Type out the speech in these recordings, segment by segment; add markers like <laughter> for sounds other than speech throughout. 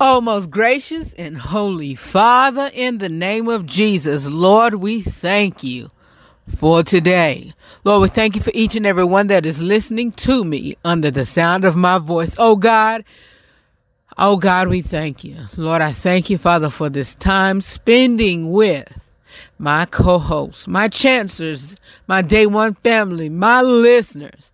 Oh, most gracious and holy Father, in the name of Jesus, Lord, we thank you for today. Lord, we thank you for each and every one that is listening to me under the sound of my voice. Oh, God. Oh, God, we thank you. Lord, I thank you, Father, for this time spending with my co hosts, my chancellors, my day one family, my listeners.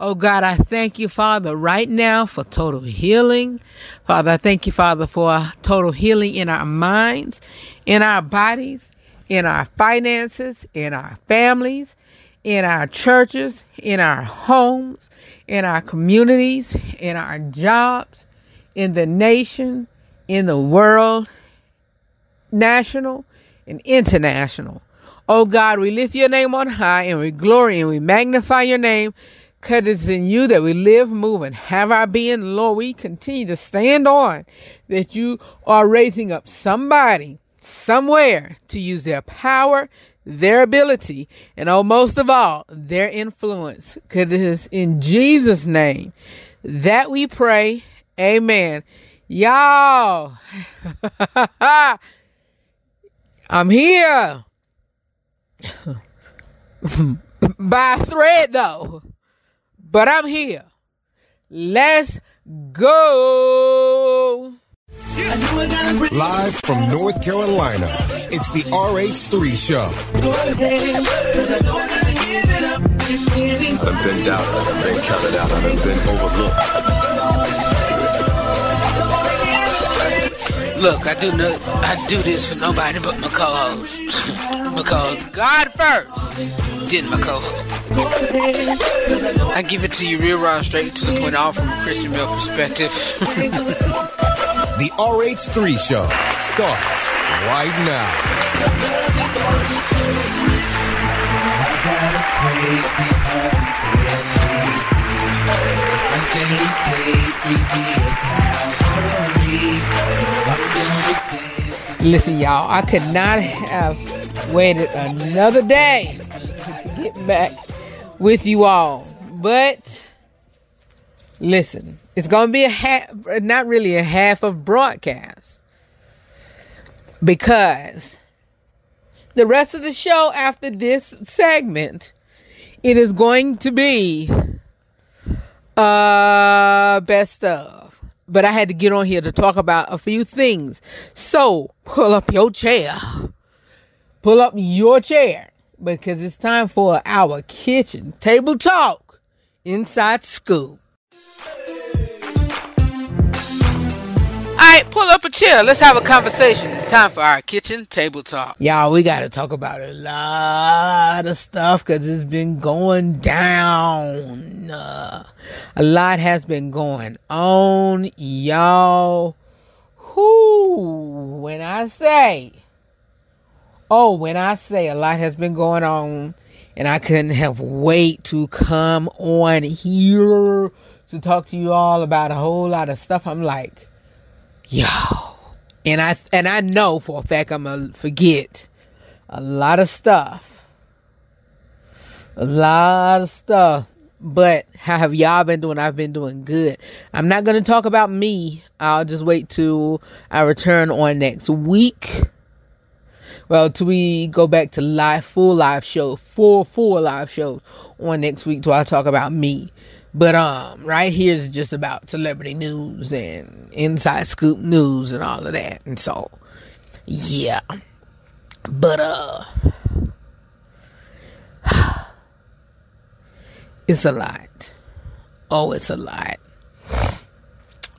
Oh God, I thank you, Father, right now for total healing. Father, I thank you, Father, for total healing in our minds, in our bodies, in our finances, in our families, in our churches, in our homes, in our communities, in our jobs, in the nation, in the world, national and international. Oh God, we lift your name on high and we glory and we magnify your name because it's in you that we live, move, and have our being. Lord, we continue to stand on that you are raising up somebody somewhere to use their power, their ability, and oh, most of all, their influence. Because it is in Jesus' name that we pray. Amen. Y'all, <laughs> I'm here. <laughs> By thread, though but I'm here. Let's go. Live from North Carolina, it's the RH3 Show. I've been doubted, I've been counted out, I've been overlooked. Look, I do no, I do this for nobody but my co-host. <laughs> because God first, did my co-host. I give it to you real raw, straight to the point, all from a Christian male perspective. <laughs> the RH3 show starts right now. Listen, y'all, I could not have waited another day to get back with you all. But listen, it's going to be a half, not really a half of broadcast because the rest of the show after this segment, it is going to be uh best of. But I had to get on here to talk about a few things. So pull up your chair. Pull up your chair because it's time for our kitchen table talk inside scoop. Chair. Let's have a conversation. It's time for our kitchen table talk. Y'all, we got to talk about a lot of stuff because it's been going down. Uh, a lot has been going on, y'all. Who, when I say Oh, when I say a lot has been going on, and I couldn't have wait to come on here to talk to you all about a whole lot of stuff. I'm like, yo, and I and I know for a fact I'm gonna forget a lot of stuff, a lot of stuff. But how have y'all been doing? I've been doing good. I'm not gonna talk about me. I'll just wait till I return on next week well, till we go back to live, full live show, full, full live shows on next week till I talk about me. But um, right here is just about celebrity news and inside scoop news and all of that. And so, yeah. But uh, <sighs> it's a lot. Oh, it's a lot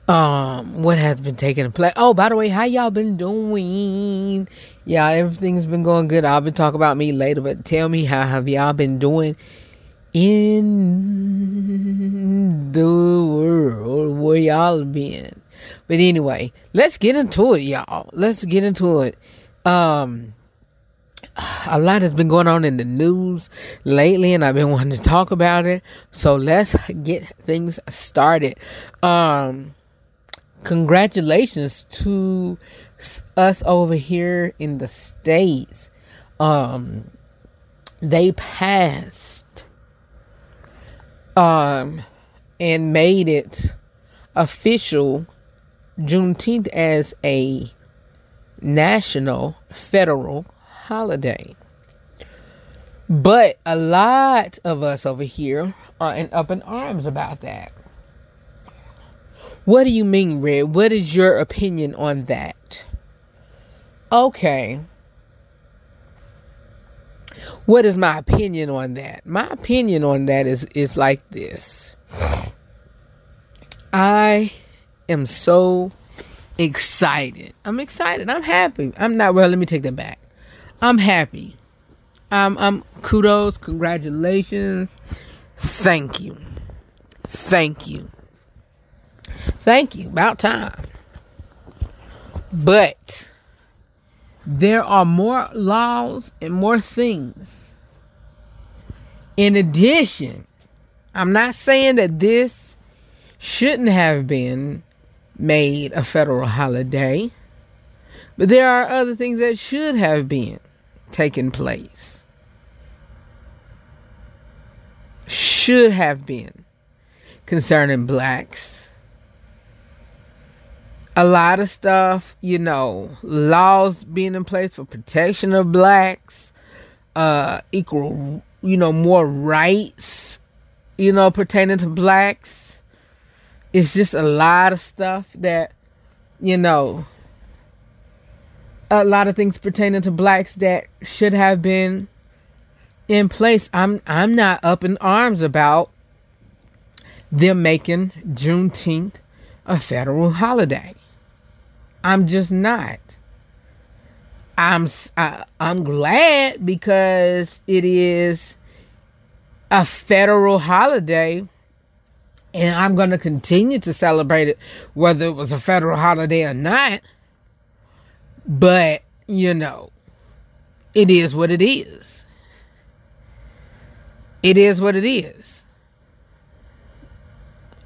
um what has been taking place oh by the way how y'all been doing yeah everything's been going good i'll be talking about me later but tell me how have y'all been doing in the world where y'all been. But anyway let's get into it y'all. Let's get into it. Um a lot has been going on in the news lately and i've been wanting to talk about it. So let's get things started. Um congratulations to us over here in the states. Um they passed um and made it official Juneteenth as a national federal holiday. But a lot of us over here are in up in arms about that. What do you mean, Red? What is your opinion on that? Okay. What is my opinion on that? My opinion on that is is like this. I am so excited. I'm excited. I'm happy. I'm not well, let me take that back. I'm happy. I'm I'm kudos, congratulations. Thank you. Thank you. Thank you. About time. But there are more laws and more things. In addition, I'm not saying that this shouldn't have been made a federal holiday, but there are other things that should have been taken place. Should have been concerning blacks. A lot of stuff, you know, laws being in place for protection of blacks, uh, equal, you know, more rights, you know, pertaining to blacks. It's just a lot of stuff that, you know, a lot of things pertaining to blacks that should have been in place. I'm I'm not up in arms about them making Juneteenth a federal holiday. I'm just not. I'm I, I'm glad because it is a federal holiday and I'm going to continue to celebrate it whether it was a federal holiday or not. But, you know, it is what it is. It is what it is.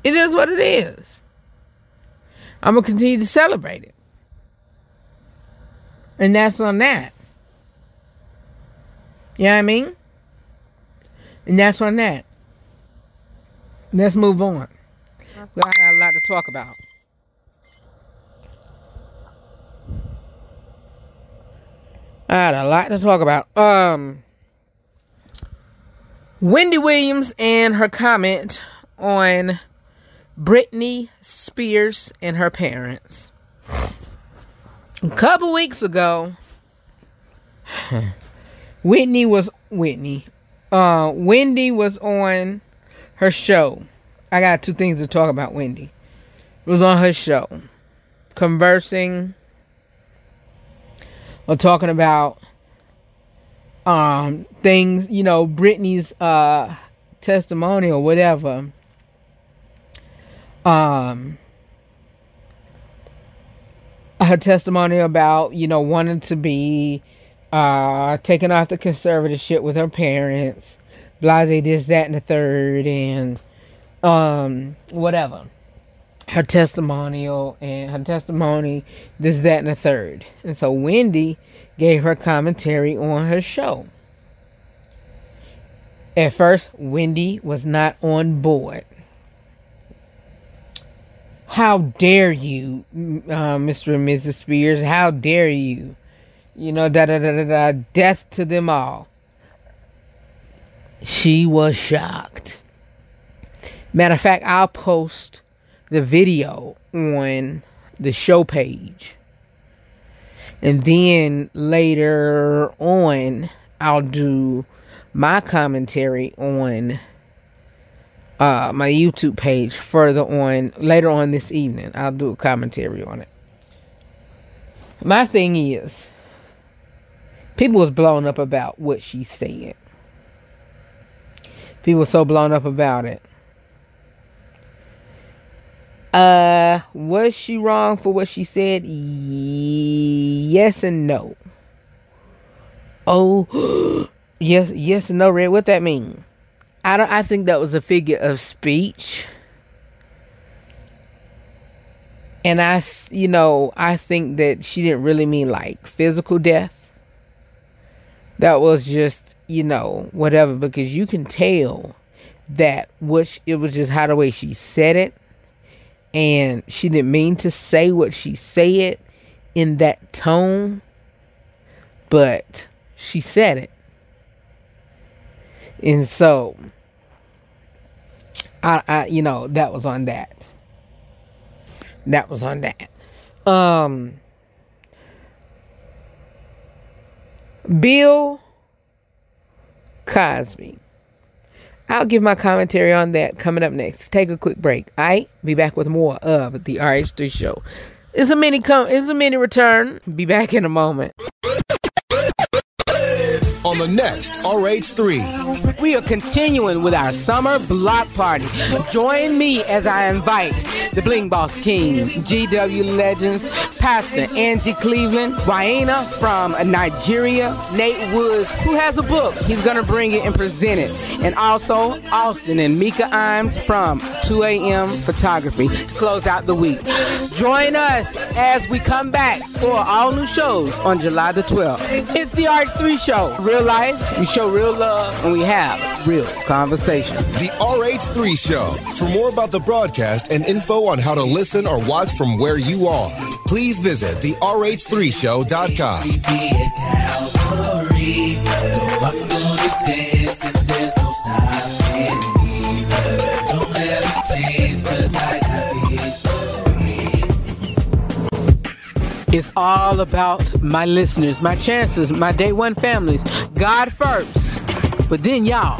It is what it is. I'm going to continue to celebrate it. And that's on that. You know what I mean? And that's on that. Let's move on. We got a lot to talk about. I had a lot to talk about. Um, Wendy Williams and her comment on Britney Spears and her parents. A couple weeks ago, Whitney was Whitney. Uh, Wendy was on her show. I got two things to talk about. Wendy was on her show, conversing or talking about um things. You know, Britney's uh testimony or whatever. Um her testimony about you know wanting to be uh taking off the conservatorship with her parents blase this that and the third and um whatever. Her testimonial and her testimony this that and the third. And so wendy gave her commentary on her show. At first wendy was not on board how dare you, uh, Mr. and Mrs. Spears? How dare you? You know, da da da da da, death to them all. She was shocked. Matter of fact, I'll post the video on the show page. And then later on, I'll do my commentary on uh, my YouTube page further on later on this evening. I'll do a commentary on it. My thing is, people was blown up about what she said. People were so blown up about it. Uh, was she wrong for what she said? Yes and no. Oh, <gasps> yes, yes and no, Red. What that mean? I don't. I think that was a figure of speech, and I, you know, I think that she didn't really mean like physical death. That was just, you know, whatever, because you can tell that which it was just how the way she said it, and she didn't mean to say what she said in that tone, but she said it. And so, I, I, you know, that was on that. That was on that. Um, Bill Cosby. I'll give my commentary on that coming up next. Take a quick break. I be back with more of the RH3 show. It's a mini come. It's a mini return. Be back in a moment on the next RH3. We are continuing with our summer block party. Join me as I invite the Bling Boss King, GW Legends, Pastor Angie Cleveland, Wayana from Nigeria, Nate Woods, who has a book. He's going to bring it and present it. And also Austin and Mika Imes from 2 a.m. Photography to close out the week. Join us as we come back for all new shows on July the 12th. It's the RH3 Show. Real life, we show real love, and we have real conversation. The RH3 Show. For more about the broadcast and info on how to listen or watch from where you are, please visit therh3show.com. It's all about my listeners, my chances, my day one families. God first. But then, y'all,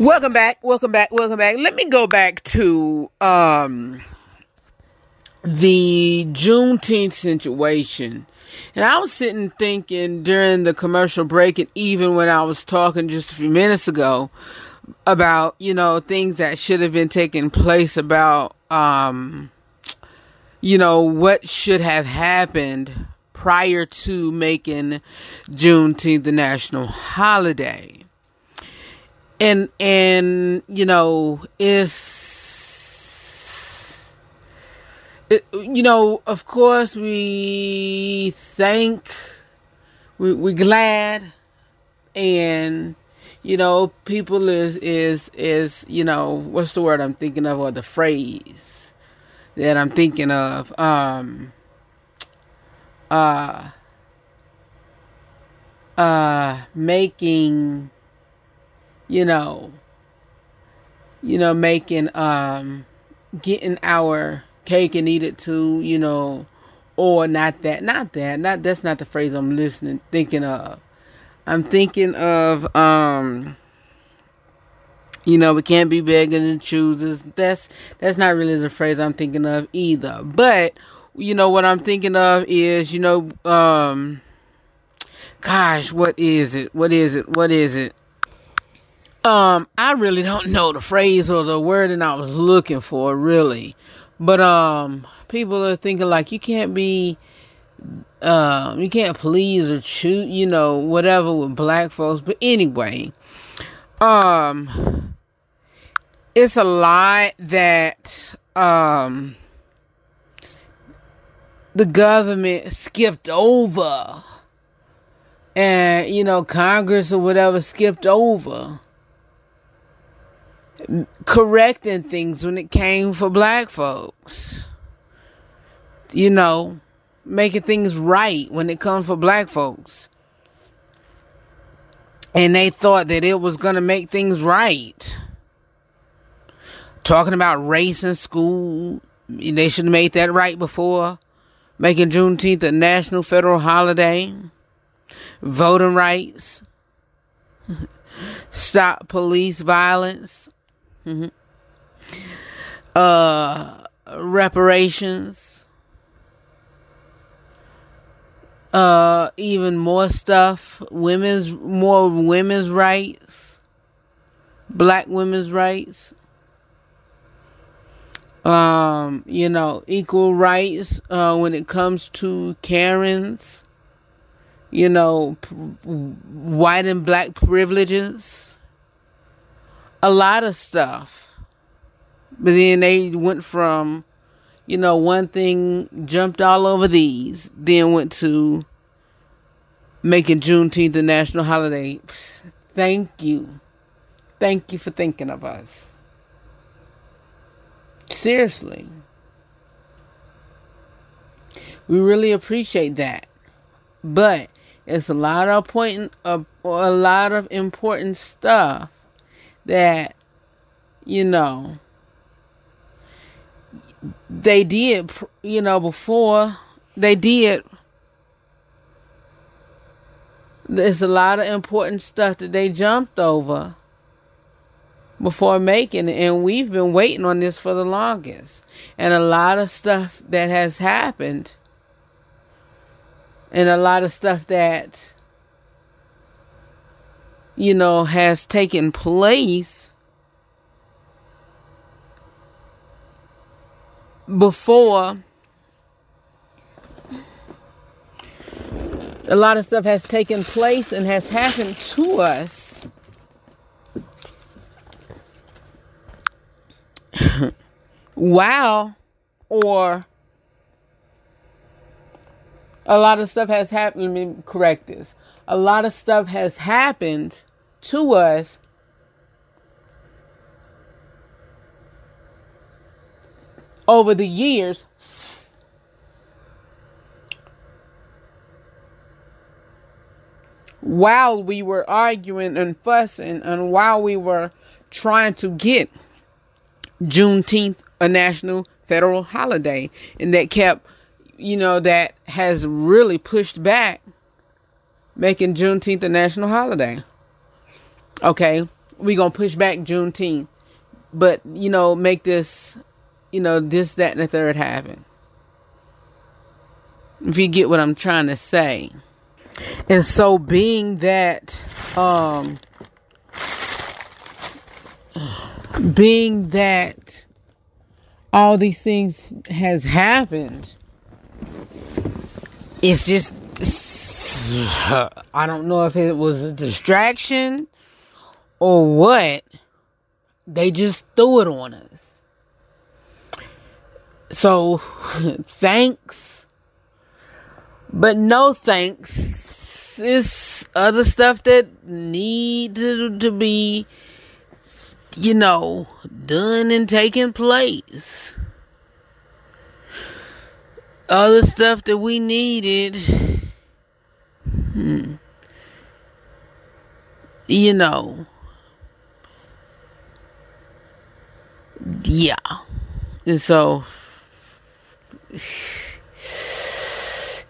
Welcome back, welcome back, welcome back. Let me go back to um the Juneteenth situation. And I was sitting thinking during the commercial break and even when I was talking just a few minutes ago about, you know, things that should have been taking place about um you know what should have happened prior to making Juneteenth the national holiday and and you know is it, you know of course we thank we we glad and you know people is is is you know what's the word i'm thinking of or the phrase that i'm thinking of? Um uh uh making you know, you know, making, um, getting our cake and eat it too, you know, or not that, not that, not, that's not the phrase I'm listening, thinking of. I'm thinking of, um, you know, we can't be beggars and choosers. That's, that's not really the phrase I'm thinking of either. But, you know, what I'm thinking of is, you know, um, gosh, what is it? What is it? What is it? Um, I really don't know the phrase or the word that I was looking for, really. But um, people are thinking like you can't be, uh, you can't please or shoot, you know, whatever with black folks. But anyway, um, it's a lie that um the government skipped over, and you know Congress or whatever skipped over correcting things when it came for black folks. You know, making things right when it comes for black folks. And they thought that it was going to make things right. Talking about race in school, they should have made that right before making Juneteenth a national federal holiday. Voting rights. <laughs> Stop police violence. Mm-hmm. Uh, reparations. Uh, even more stuff. Women's more women's rights. Black women's rights. Um, you know, equal rights uh, when it comes to Karens, you know, p- white and black privileges, a lot of stuff. But then they went from, you know, one thing jumped all over these, then went to making Juneteenth a national holiday. Thank you. Thank you for thinking of us. Seriously. We really appreciate that. But it's a lot of important uh, a lot of important stuff that you know they did you know before they did there's a lot of important stuff that they jumped over before making it and we've been waiting on this for the longest. And a lot of stuff that has happened and a lot of stuff that you know has taken place before a lot of stuff has taken place and has happened to us. <laughs> Wow. Or a lot of stuff has happened. Let me correct this. A lot of stuff has happened to us over the years while we were arguing and fussing and while we were trying to get Juneteenth a national federal holiday and that kept you know that has really pushed back making Juneteenth a national holiday. Okay, we're gonna push back Juneteenth, but you know, make this, you know, this, that, and the third happen. If you get what I'm trying to say. And so being that um being that all these things has happened it's just <sighs> I don't know if it was a distraction or what. They just threw it on us. So, <laughs> thanks. But no thanks. It's other stuff that need to, to be, you know, done and taking place. Other stuff that we needed Hmm. You know. Yeah. And so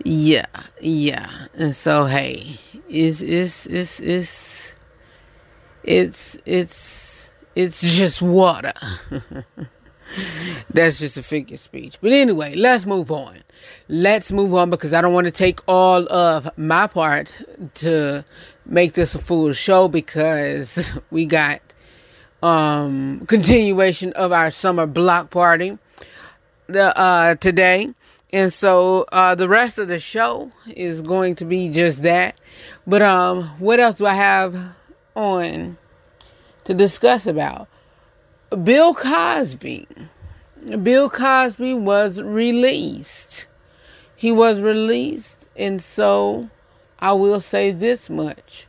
yeah, yeah. And so hey, it's it's it's it's it's it's it's just water. <laughs> That's just a figure speech. But anyway, let's move on. Let's move on because I don't want to take all of my part to make this a full show because <laughs> we got um continuation of our summer block party the uh today. And so uh the rest of the show is going to be just that. But um what else do I have on to discuss about? Bill Cosby. Bill Cosby was released. He was released, and so I will say this much.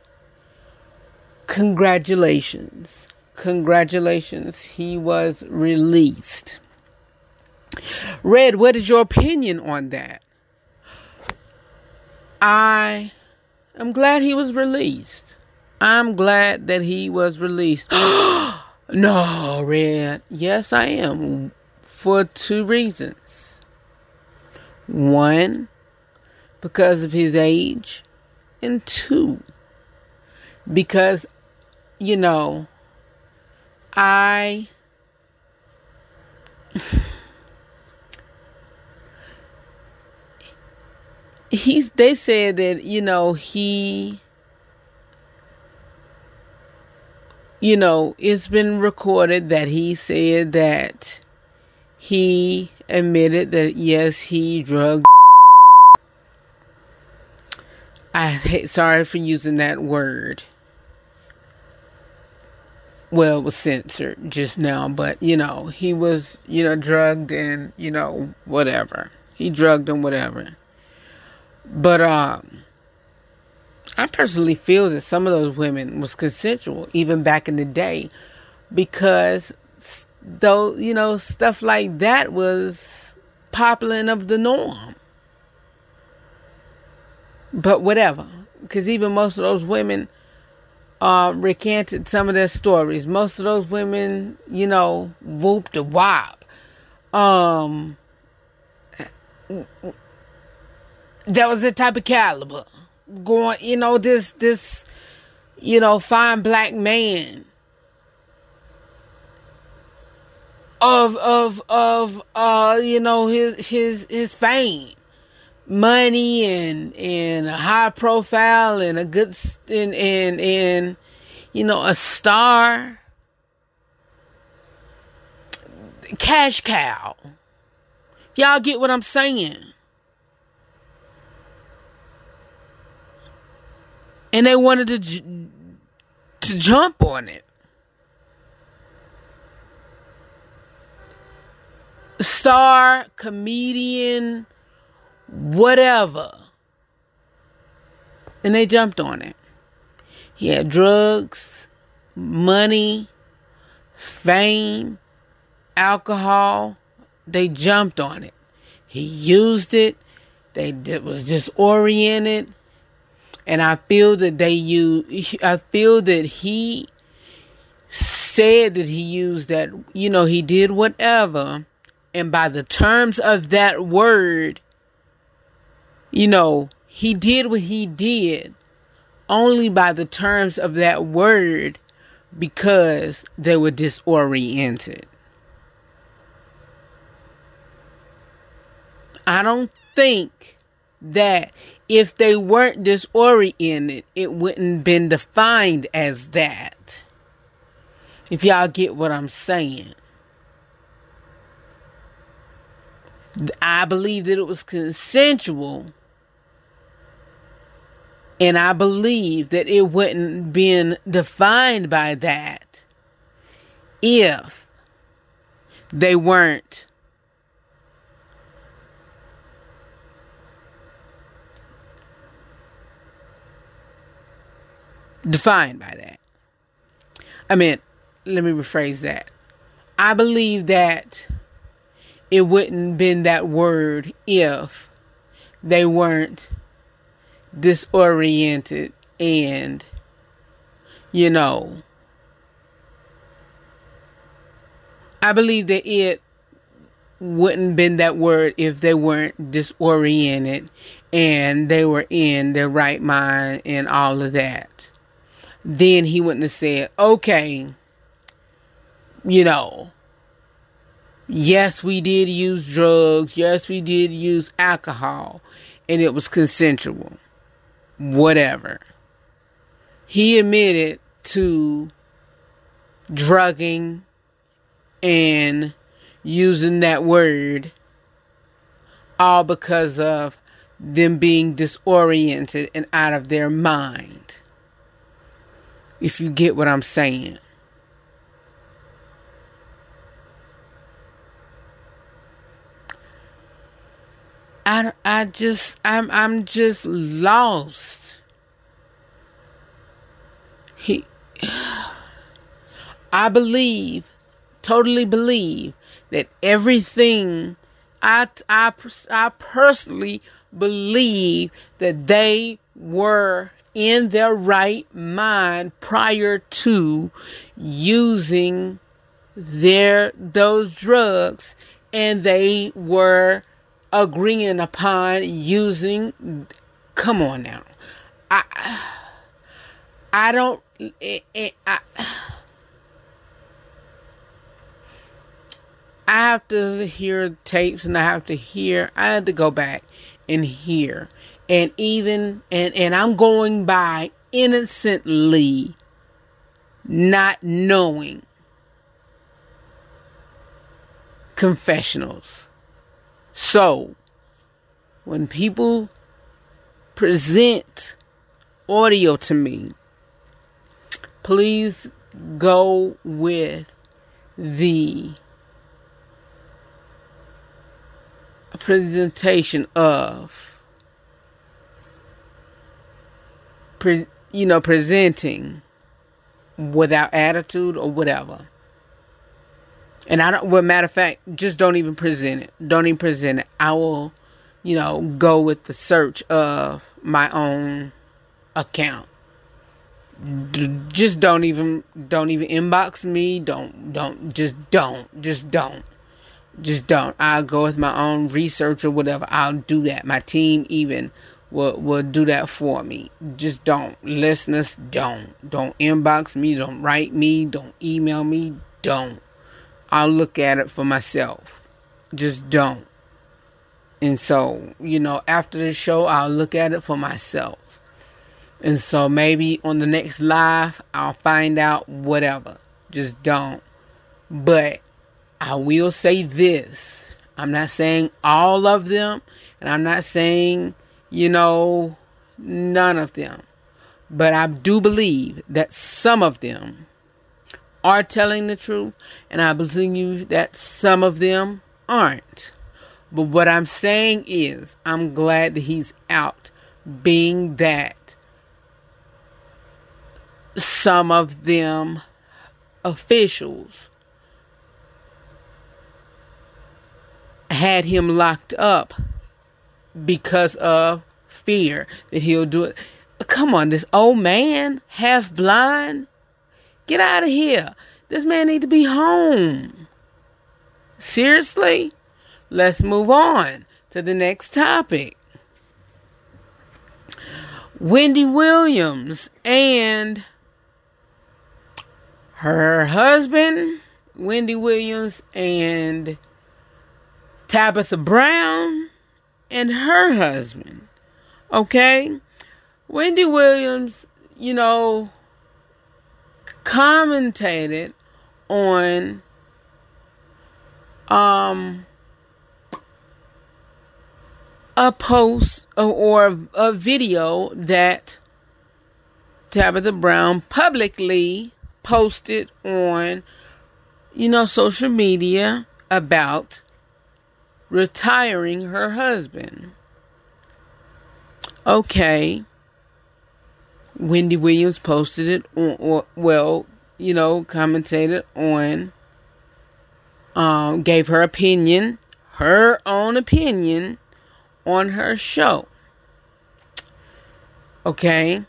Congratulations. Congratulations. He was released. Red, what is your opinion on that? I am glad he was released. I'm glad that he was released. <gasps> No, Red. Yes, I am. For two reasons. One, because of his age. And two, because, you know, I. He's, they said that, you know, he you know, it's been recorded that he said that he admitted that yes, he drugged. I hate, <laughs> sorry for using that word. Well, was censored just now, but you know, he was, you know, drugged and, you know, whatever. He drugged and whatever. But um I personally feel that some of those women was consensual even back in the day because though, you know, stuff like that was popular and of the norm. But whatever, because even most of those women uh, recanted some of their stories. Most of those women, you know, whooped a wop. Um, that was the type of caliber going. You know, this this, you know, fine black man of of of uh, you know, his his his fame money and and a high profile and a good and and and you know a star. Cash cow. Y'all get what i'm saying? And they wanted to to jump on it. Star comedian whatever. And they jumped on it. He had drugs, money, fame, alcohol. They jumped on it. He used it. They it was disoriented. And I feel that they use, I feel that he said that he used that, you know, he did whatever. And by the terms of that word, you know, he did what he did only by the terms of that word because they were disoriented. I don't think that if they weren't disoriented, it wouldn't been defined as that. If y'all get what I'm saying. I believe that it was consensual and I believe that it wouldn't been defined by that if they weren't defined by that. I mean, let me rephrase that. I believe that it wouldn't been that word if they weren't disoriented and, you know, I believe that it wouldn't been that word if they weren't disoriented and they were in their right mind and all of that. Then he wouldn't have said, okay, you know, yes, we did use drugs. Yes, we did use alcohol and it was consensual whatever. He admitted to drugging and using that word all because of them being disoriented and out of their mind. If you get what I'm saying. I, I just I'm I'm just lost. He <sighs> I believe totally believe that everything I I I personally believe that they were in their right mind prior to using their those drugs and they were agreeing upon using come on now i i don't eh, eh, I, I have to hear tapes and I have to hear I had to go back and hear and even and and I'm going by innocently not knowing confessionals. So, when people present audio to me, please go with the presentation of pre, you know presenting without attitude or whatever and i don't well matter of fact just don't even present it. Don't even present it. I will you know go with the search of my own account. D- just don't even don't even inbox me. Don't don't just don't just don't just don't. I'll go with my own research or whatever. I'll do that. My team even will will do that for me. Just don't. Listeners don't. Don't inbox me. Don't write me. Don't email me. Don't i'll look at it for myself just don't and so you know after the show i'll look at it for myself and so maybe on the next live, I'll find out whatever. Just don't. But I will say this I'm not saying all of them, and I'm not saying, you know, none of them. But I do believe that some of them are telling the truth, and I believe you that some of them aren't. But what I'm saying is, I'm glad that he's out, being that some of them officials had him locked up because of fear that he'll do it. Come on, this old man, half blind, get out of here. This man need to be home. Seriously? Let's move on to the next topic. Wendy Williams and her husband, Wendy Williams, and Tabitha Brown, and her husband. Okay? Wendy Williams, you know, commentated on um a post or a video that Tabitha Brown publicly posted on, you know, social media about retiring her husband. Okay. Wendy Williams posted it on, or, well, you know, commentated on, um, gave her opinion, her own opinion on her show. Okay.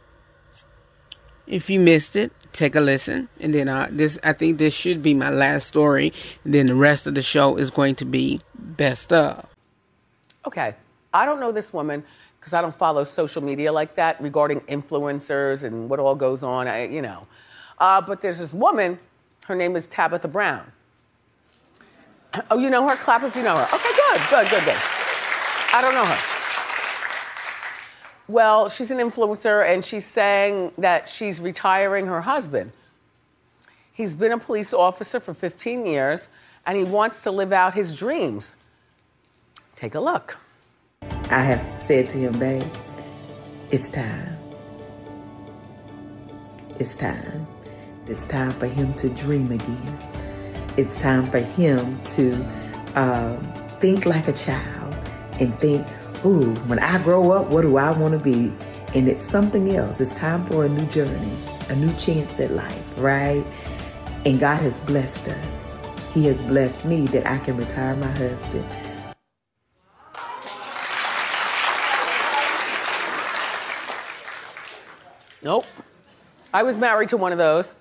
If you missed it, take a listen and then uh, this i think this should be my last story and then the rest of the show is going to be best of okay i don't know this woman because i don't follow social media like that regarding influencers and what all goes on I, you know uh, but there's this woman her name is tabitha brown oh you know her clap if you know her okay good good good good i don't know her well, she's an influencer and she's saying that she's retiring her husband. He's been a police officer for 15 years and he wants to live out his dreams. Take a look. I have said to him, babe, it's time. It's time. It's time for him to dream again. It's time for him to uh, think like a child and think ooh, when I grow up, what do I want to be? And it's something else. It's time for a new journey, a new chance at life, right? And God has blessed us. He has blessed me that I can retire my husband. Nope. I was married to one of those.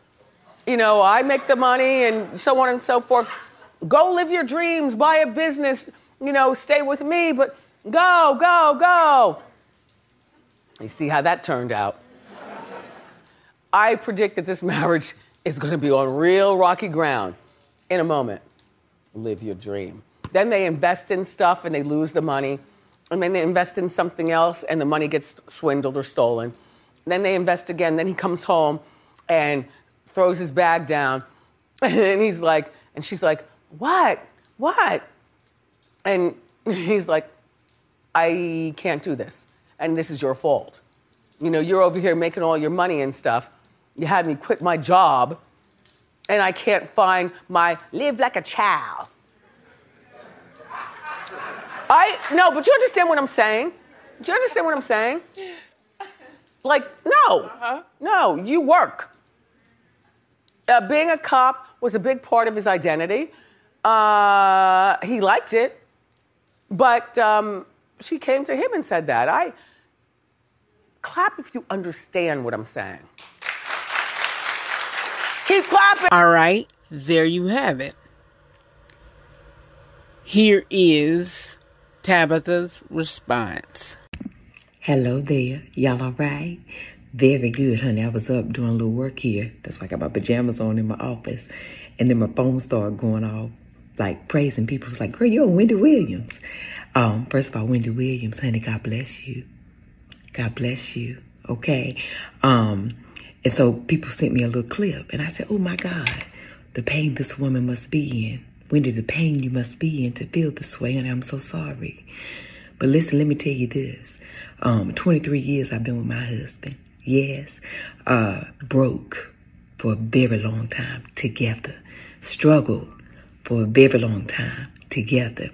You know, I make the money and so on and so forth. Go live your dreams, buy a business, you know, stay with me. But Go, go, go. You see how that turned out. I predict that this <laughs> marriage is going to be on real rocky ground in a moment. Live your dream. Then they invest in stuff and they lose the money. And then they invest in something else and the money gets swindled or stolen. Then they invest again. Then he comes home and throws his bag down. <laughs> And he's like, and she's like, what? what? And <laughs> he's like, I can't do this. And this is your fault. You know, you're over here making all your money and stuff. You had me quit my job, and I can't find my live like a child. I, no, but you understand what I'm saying? Do you understand what I'm saying? Like, no, no, you work. Uh, being a cop was a big part of his identity. Uh, he liked it, but um, she came to him and said that. I clap if you understand what I'm saying. Keep clapping. All right, there you have it. Here is Tabitha's response. Hello there. Y'all all right? Very good, honey. I was up doing a little work here. That's why I got my pajamas on in my office. And then my phone started going off, like praising people. It was like, girl, you're Wendy Williams. Um, first of all, Wendy Williams, honey, God bless you. God bless you. Okay. Um, and so people sent me a little clip and I said, oh my God, the pain this woman must be in. Wendy, the pain you must be in to feel this way. And I'm so sorry. But listen, let me tell you this. Um, 23 years I've been with my husband. Yes. Uh, broke for a very long time together. Struggled for a very long time together.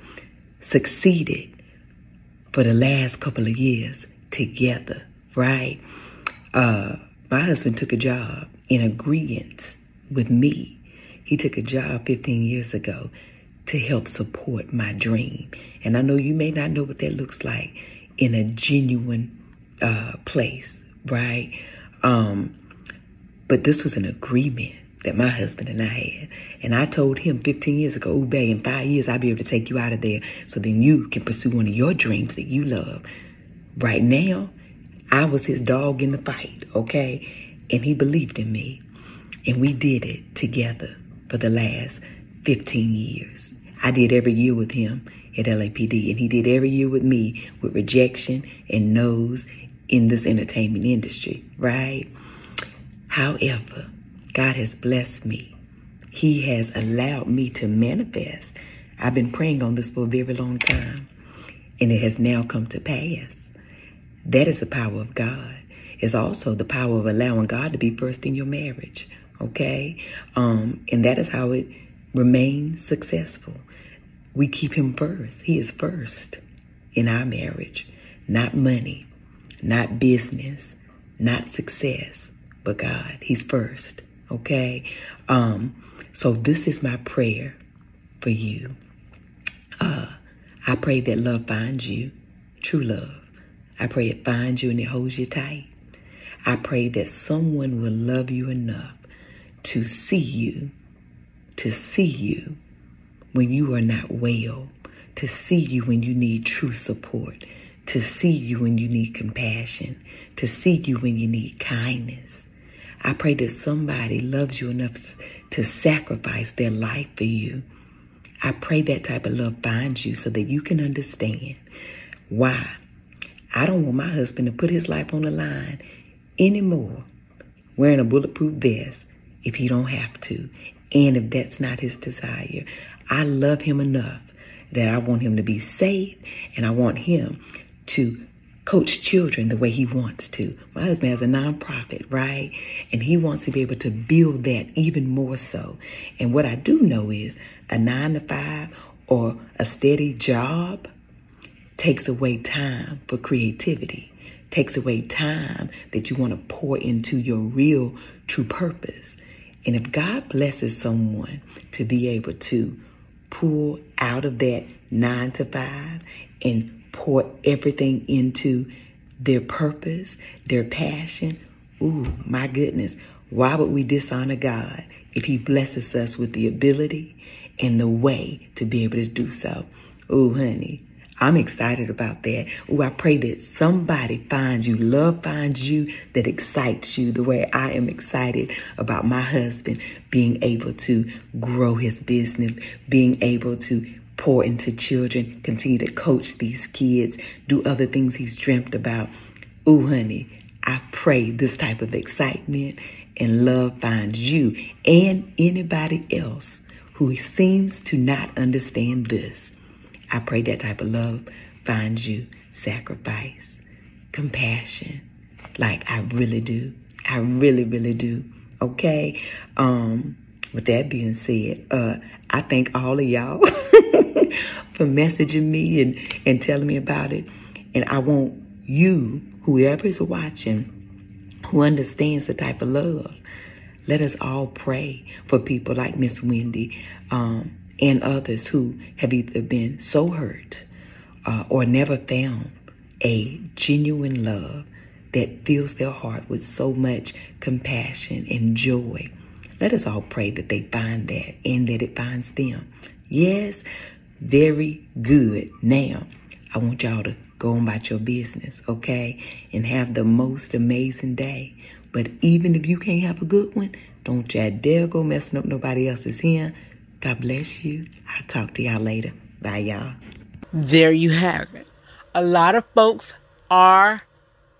Succeeded for the last couple of years together, right? Uh, my husband took a job in agreement with me. He took a job 15 years ago to help support my dream. And I know you may not know what that looks like in a genuine uh, place, right? Um, but this was an agreement that my husband and I had. And I told him 15 years ago, Ube, in five years, I'll be able to take you out of there so then you can pursue one of your dreams that you love. Right now, I was his dog in the fight, okay? And he believed in me. And we did it together for the last 15 years. I did every year with him at LAPD, and he did every year with me with rejection and no's in this entertainment industry, right? However, God has blessed me. He has allowed me to manifest. I've been praying on this for a very long time, and it has now come to pass. That is the power of God. It's also the power of allowing God to be first in your marriage, okay? Um, and that is how it remains successful. We keep him first. He is first in our marriage, not money, not business, not success, but God. He's first. Okay. Um, so this is my prayer for you. Uh, I pray that love finds you, true love. I pray it finds you and it holds you tight. I pray that someone will love you enough to see you, to see you when you are not well, to see you when you need true support, to see you when you need compassion, to see you when you need kindness. I pray that somebody loves you enough to sacrifice their life for you. I pray that type of love finds you so that you can understand why. I don't want my husband to put his life on the line anymore wearing a bulletproof vest if he don't have to and if that's not his desire. I love him enough that I want him to be safe and I want him to coach children the way he wants to. My husband has a nonprofit, right? And he wants to be able to build that even more so. And what I do know is a nine to five or a steady job takes away time for creativity, takes away time that you want to pour into your real true purpose. And if God blesses someone to be able to pull out of that nine to five and pour everything into their purpose, their passion, ooh, my goodness, why would we dishonor God if He blesses us with the ability and the way to be able to do so? Ooh, honey, I'm excited about that. Ooh, I pray that somebody finds you, love finds you that excites you the way I am excited about my husband being able to grow his business, being able to pour into children, continue to coach these kids, do other things he's dreamt about. Ooh, honey, I pray this type of excitement and love finds you and anybody else who seems to not understand this. I pray that type of love finds you sacrifice, compassion, like I really do. I really, really do. Okay. Um, with that being said, uh, I thank all of y'all <laughs> for messaging me and, and telling me about it. And I want you, whoever is watching, who understands the type of love, let us all pray for people like Miss Wendy um, and others who have either been so hurt uh, or never found a genuine love that fills their heart with so much compassion and joy. Let us all pray that they find that and that it finds them. Yes, very good. Now, I want y'all to go on about your business, okay? And have the most amazing day. But even if you can't have a good one, don't you dare go messing up nobody else's here. God bless you. I'll talk to y'all later. Bye, y'all. There you have it. A lot of folks are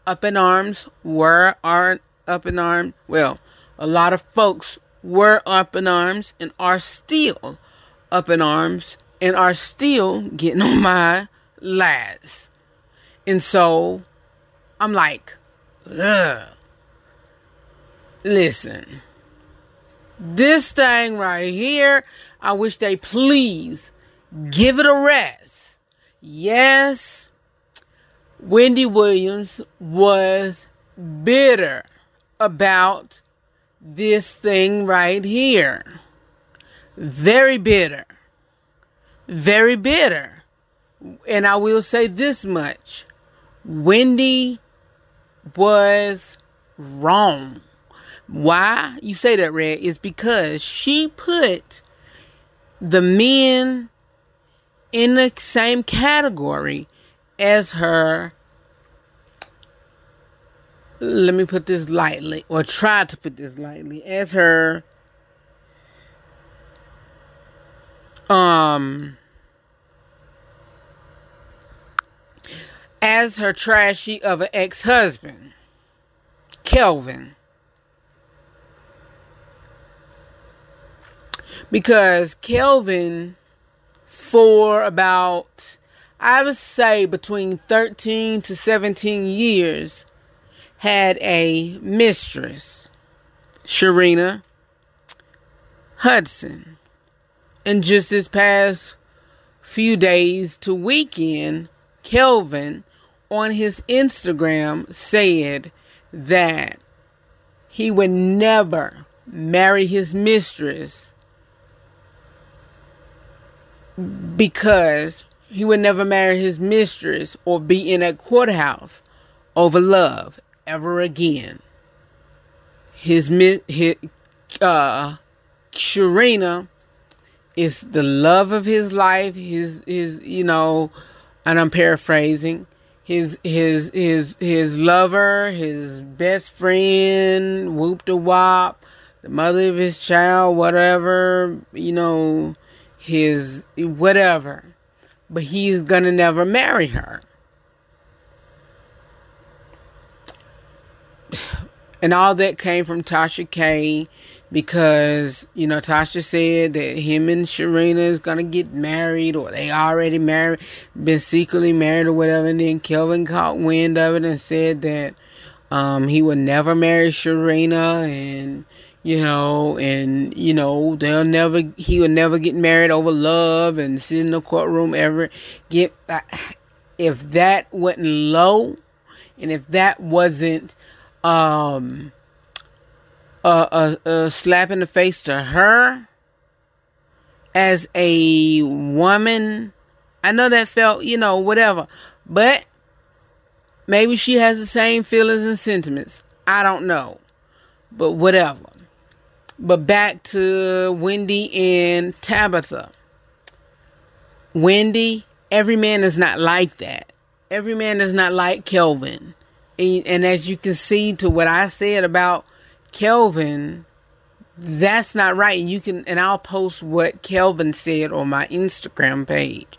up in arms, were aren't up in arms. Well, a lot of folks were up in arms and are still up in arms and are still getting <laughs> on my last. And so I'm like, ugh. Listen, this thing right here, I wish they please give it a rest. Yes, Wendy Williams was bitter about this thing right here. Very bitter. Very bitter. And I will say this much Wendy was wrong. Why you say that, Red? Is because she put the men in the same category as her let me put this lightly or try to put this lightly as her um as her trashy of an ex-husband kelvin because kelvin for about I would say between 13 to 17 years, had a mistress, Sharina Hudson. And just this past few days to weekend, Kelvin on his Instagram said that he would never marry his mistress because he would never marry his mistress or be in a courthouse over love ever again. His, his uh, Sharina is the love of his life. His, his, you know, and I'm paraphrasing. His, his, his, his lover, his best friend, whoop the wop, the mother of his child, whatever, you know, his, whatever but he's gonna never marry her. And all that came from Tasha K because, you know, Tasha said that him and Sharina is gonna get married or they already married, been secretly married or whatever, and then Kelvin caught wind of it and said that um, he would never marry Sharina and you know, and you know they'll never he will never get married over love and sit in the courtroom ever get. Uh, if that went low, and if that wasn't um a, a, a slap in the face to her as a woman, I know that felt you know whatever, but maybe she has the same feelings and sentiments. I don't know, but whatever. But back to Wendy and Tabitha. Wendy, every man is not like that. Every man is not like Kelvin. And as you can see to what I said about Kelvin, that's not right. You can, and I'll post what Kelvin said on my Instagram page,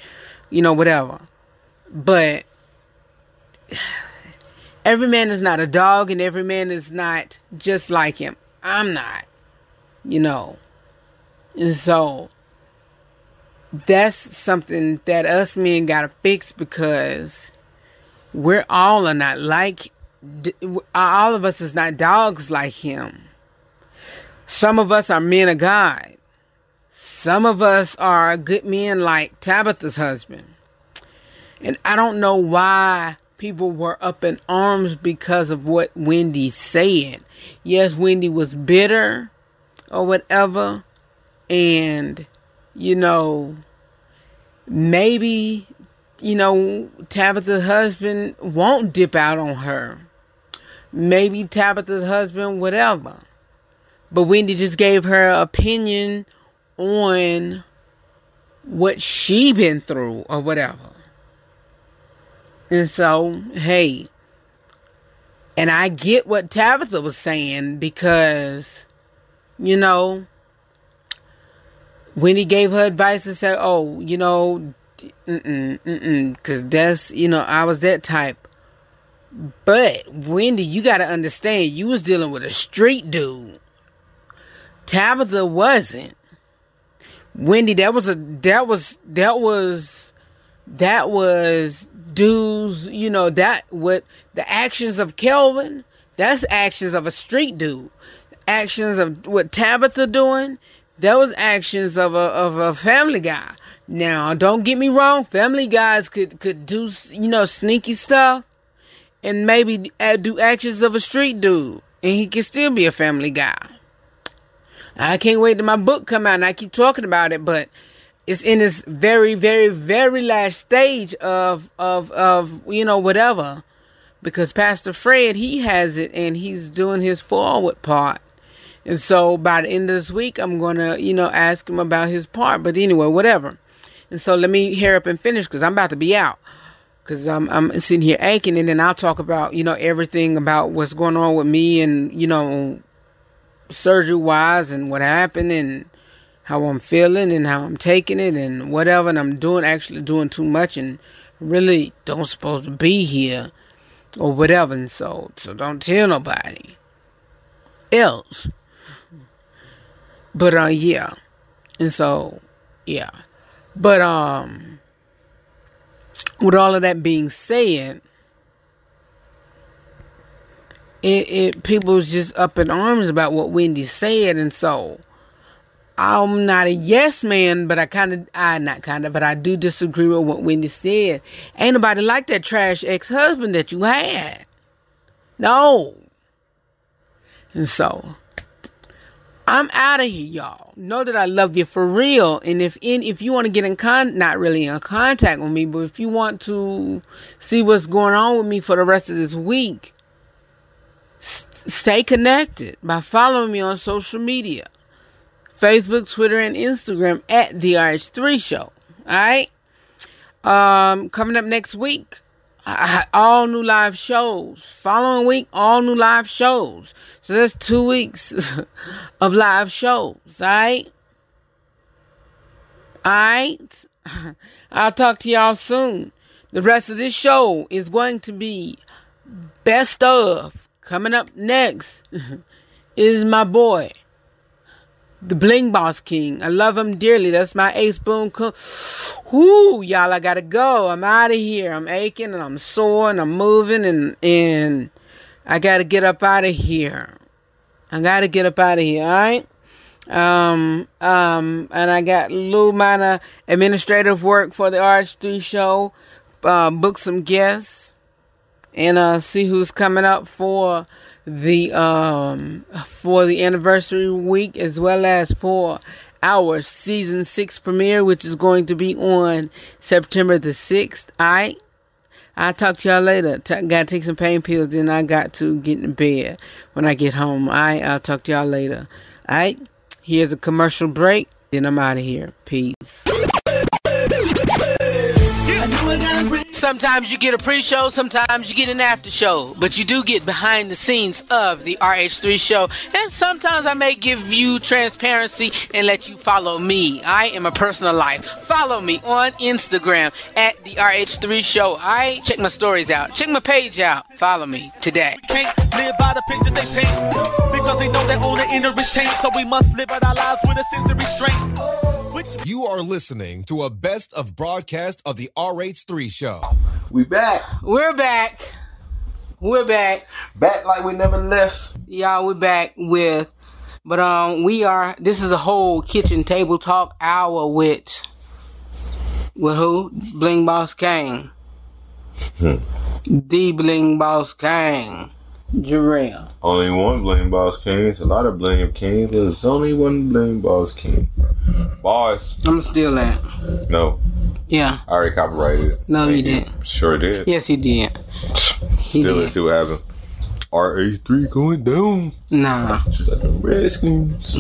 you know, whatever. But <sighs> every man is not a dog, and every man is not just like him. I'm not you know. And so that's something that us men gotta fix because we're all are not like all of us is not dogs like him. Some of us are men of God. Some of us are good men like Tabitha's husband. And I don't know why people were up in arms because of what Wendy said. Yes, Wendy was bitter or whatever. And, you know, maybe, you know, Tabitha's husband won't dip out on her. Maybe Tabitha's husband, whatever. But Wendy just gave her opinion on what she been through or whatever. And so, hey, and I get what Tabitha was saying because, you know, when he gave her advice and said, oh, you know, mm-mm, mm-mm, because that's, you know, I was that type. But, Wendy, you got to understand, you was dealing with a street dude. Tabitha wasn't. Wendy, that was a, that was, that was, that was dudes, you know, that what the actions of Kelvin, that's actions of a street dude. Actions of what Tabitha doing, that was actions of a of a family guy. Now, don't get me wrong, family guys could could do you know sneaky stuff and maybe do actions of a street dude and he can still be a family guy. I can't wait till my book come out and I keep talking about it, but it's in this very, very, very last stage of of of you know whatever, because Pastor Fred he has it and he's doing his forward part, and so by the end of this week I'm gonna you know ask him about his part. But anyway, whatever. And so let me hear up and finish because I'm about to be out. Cause I'm I'm sitting here aching, and then I'll talk about you know everything about what's going on with me, and you know surgery wise, and what happened, and how I'm feeling and how I'm taking it and whatever. And I'm doing actually doing too much and really don't supposed to be here or whatever. And so, so don't tell nobody else. But uh, yeah. And so, yeah. But um, with all of that being said, it, it people's just up in arms about what Wendy said, and so I'm not a yes man, but I kind of, I not kind of, but I do disagree with what Wendy said. Ain't nobody like that trash ex husband that you had. No. And so, I'm out of here, y'all. Know that I love you for real. And if in, if you want to get in con, not really in contact with me, but if you want to see what's going on with me for the rest of this week, stay connected by following me on social media. Facebook, Twitter, and Instagram at the RH3 Show. All right. Um, coming up next week, all new live shows. Following week, all new live shows. So that's two weeks <laughs> of live shows. Right. All right. <laughs> I'll talk to y'all soon. The rest of this show is going to be best of. Coming up next <laughs> is my boy the Bling Boss King. I love him dearly. That's my ace boom. Co- Whoo, y'all, I gotta go. I'm out of here. I'm aching and I'm sore and I'm moving and and I gotta get up out of here. I gotta get up out of here. All right. Um, um, and I got little minor administrative work for the RH3 show. Uh, book some guests and uh, see who's coming up for the um for the anniversary week as well as for our season six premiere, which is going to be on September the sixth. I I'll talk to y'all later. T- gotta take some pain pills, then I got to get in bed when I get home. I I'll talk to y'all later. Alright, here's a commercial break, then I'm out of here. Peace. Sometimes you get a pre show, sometimes you get an after show, but you do get behind the scenes of the RH3 show. And sometimes I may give you transparency and let you follow me. I am a personal life. Follow me on Instagram at the RH3 show. I check my stories out, check my page out. Follow me today. Can't live by the pictures they paint because they know that all the inner. So we must live out our lives with a sense of restraint. You are listening to a best of broadcast of the RH3 show. We back. We're back. We're back. Back like we never left. Y'all, we're back with, but um, we are. This is a whole kitchen table talk hour with, with who? Bling Boss Kane. the Bling Boss Kane. Jarrell. Only one Bling Boss King. It's a lot of Bling King, but there's only one Bling Boss King. Boss. I'm still that. No, Yeah. I already copyrighted it. No, you didn't. Sure did. Yes, he did. He Still, did. let's see what happened. RH3 going down. Nah. She's like the Redskins.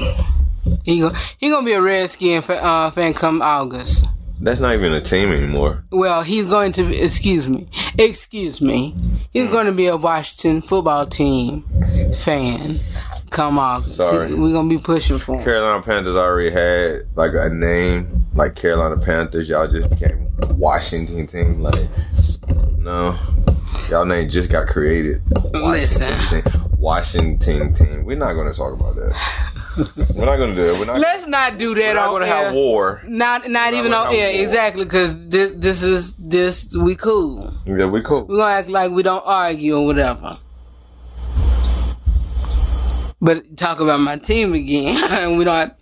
He go, he gonna be a Redskin fa- uh, fan come August. That's not even a team anymore. Well, he's going to. be- Excuse me. Excuse me. He's going to be a Washington football team fan come August. Sorry. We're gonna be pushing for him. Carolina Panthers already had like a name, like Carolina Panthers. Y'all just became Washington team. Like, no, y'all name just got created. Listen. Washington team. Washington team. We're not going to talk about that. We're not going to do it. We're not. Let's not do that. we're not going to air. have war. Not not We're even not on gonna air. war. Exactly, because this this is this we cool. Yeah, we cool. We're gonna act like we don't argue or whatever. But talk about my team again. <laughs> we don't.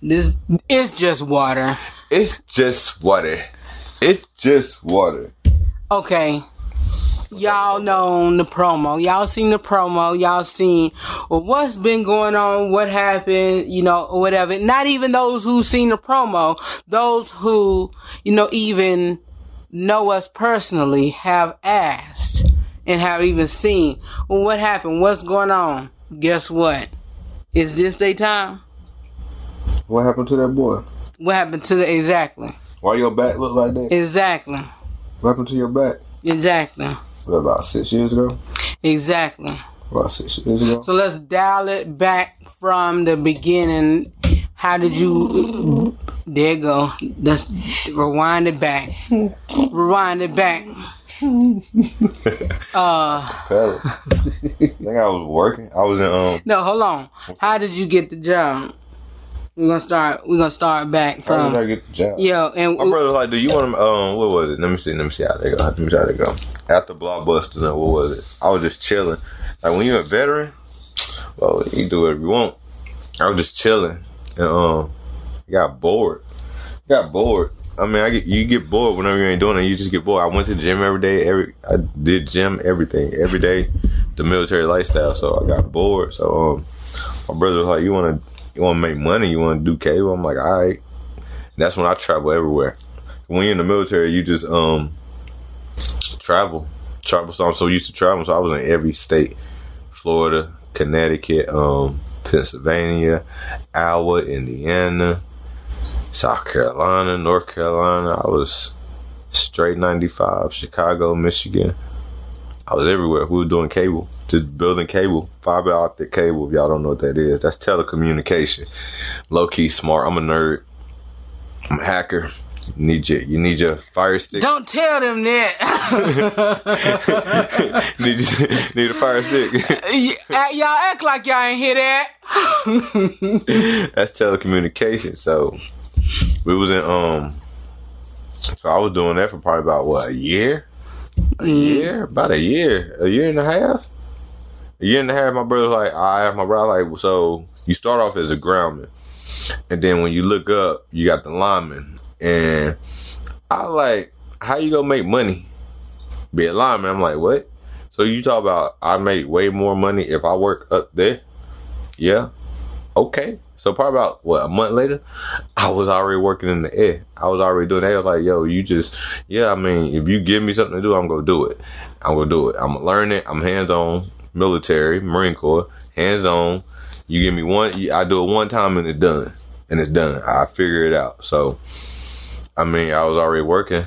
This it's just water. It's just water. It's just water. Okay. Y'all know the promo. Y'all seen the promo. Y'all seen well, what's been going on, what happened, you know, or whatever. Not even those who seen the promo, those who, you know, even know us personally have asked and have even seen, well, what happened? What's going on? Guess what? Is this their time? What happened to that boy? What happened to the exactly? Why your back look like that? Exactly. What happened to your back? Exactly. What, about six years ago? Exactly. About six years ago? So let's dial it back from the beginning. How did you? There you go. Let's rewind it back. Rewind it back. <laughs> Uh, Fella. I think I was working. I was in um. no, hold on. How did you get the job? We're gonna start. We're gonna start back How did I from. get the job? Yeah, and My brother was like, "Do you want to? Um, what was it? Let me see. Let me see how they go. Let me see how they go." After Blockbuster, what was it? I was just chilling. Like when you're a veteran, well, you do whatever you want. I was just chilling, and um, got bored. Got bored. I mean, I get you get bored whenever you ain't doing it. You just get bored. I went to the gym every day. Every I did gym everything every day. The military lifestyle. So I got bored. So um, my brother was like, "You want to you want to make money? You want to do cable?" I'm like, "All right." That's when I travel everywhere. When you're in the military, you just um travel, travel. So I'm so used to traveling. So I was in every state: Florida, Connecticut, um, Pennsylvania, Iowa, Indiana, South Carolina, North Carolina. I was straight 95, Chicago, Michigan. I was everywhere. We were doing cable, just building cable, fiber optic cable. If y'all don't know what that is, that's telecommunication. Low key smart. I'm a nerd. I'm a hacker. You need your you need your fire stick. don't tell them that. <laughs> need your, need a fire stick. Y- y'all act like y'all ain't hear that. <laughs> That's telecommunication. So we was in um. So I was doing that for probably about what a year, a year, about a year, a year and a half. A year and a half. My brother like, I have my brother like, so you start off as a groundman, and then when you look up, you got the lineman, and I like, how you gonna make money? Be a lineman. I'm like, what? So you talk about I make way more money if I work up there? Yeah. Okay. So probably about what a month later, I was already working in the air. I was already doing that. I was like, yo, you just yeah, I mean, if you give me something to do, I'm gonna do it. I'm gonna do it. I'm gonna learn it. I'm hands on military, Marine Corps, hands on. You give me one I do it one time and it's done. And it's done. I figure it out. So I mean, I was already working.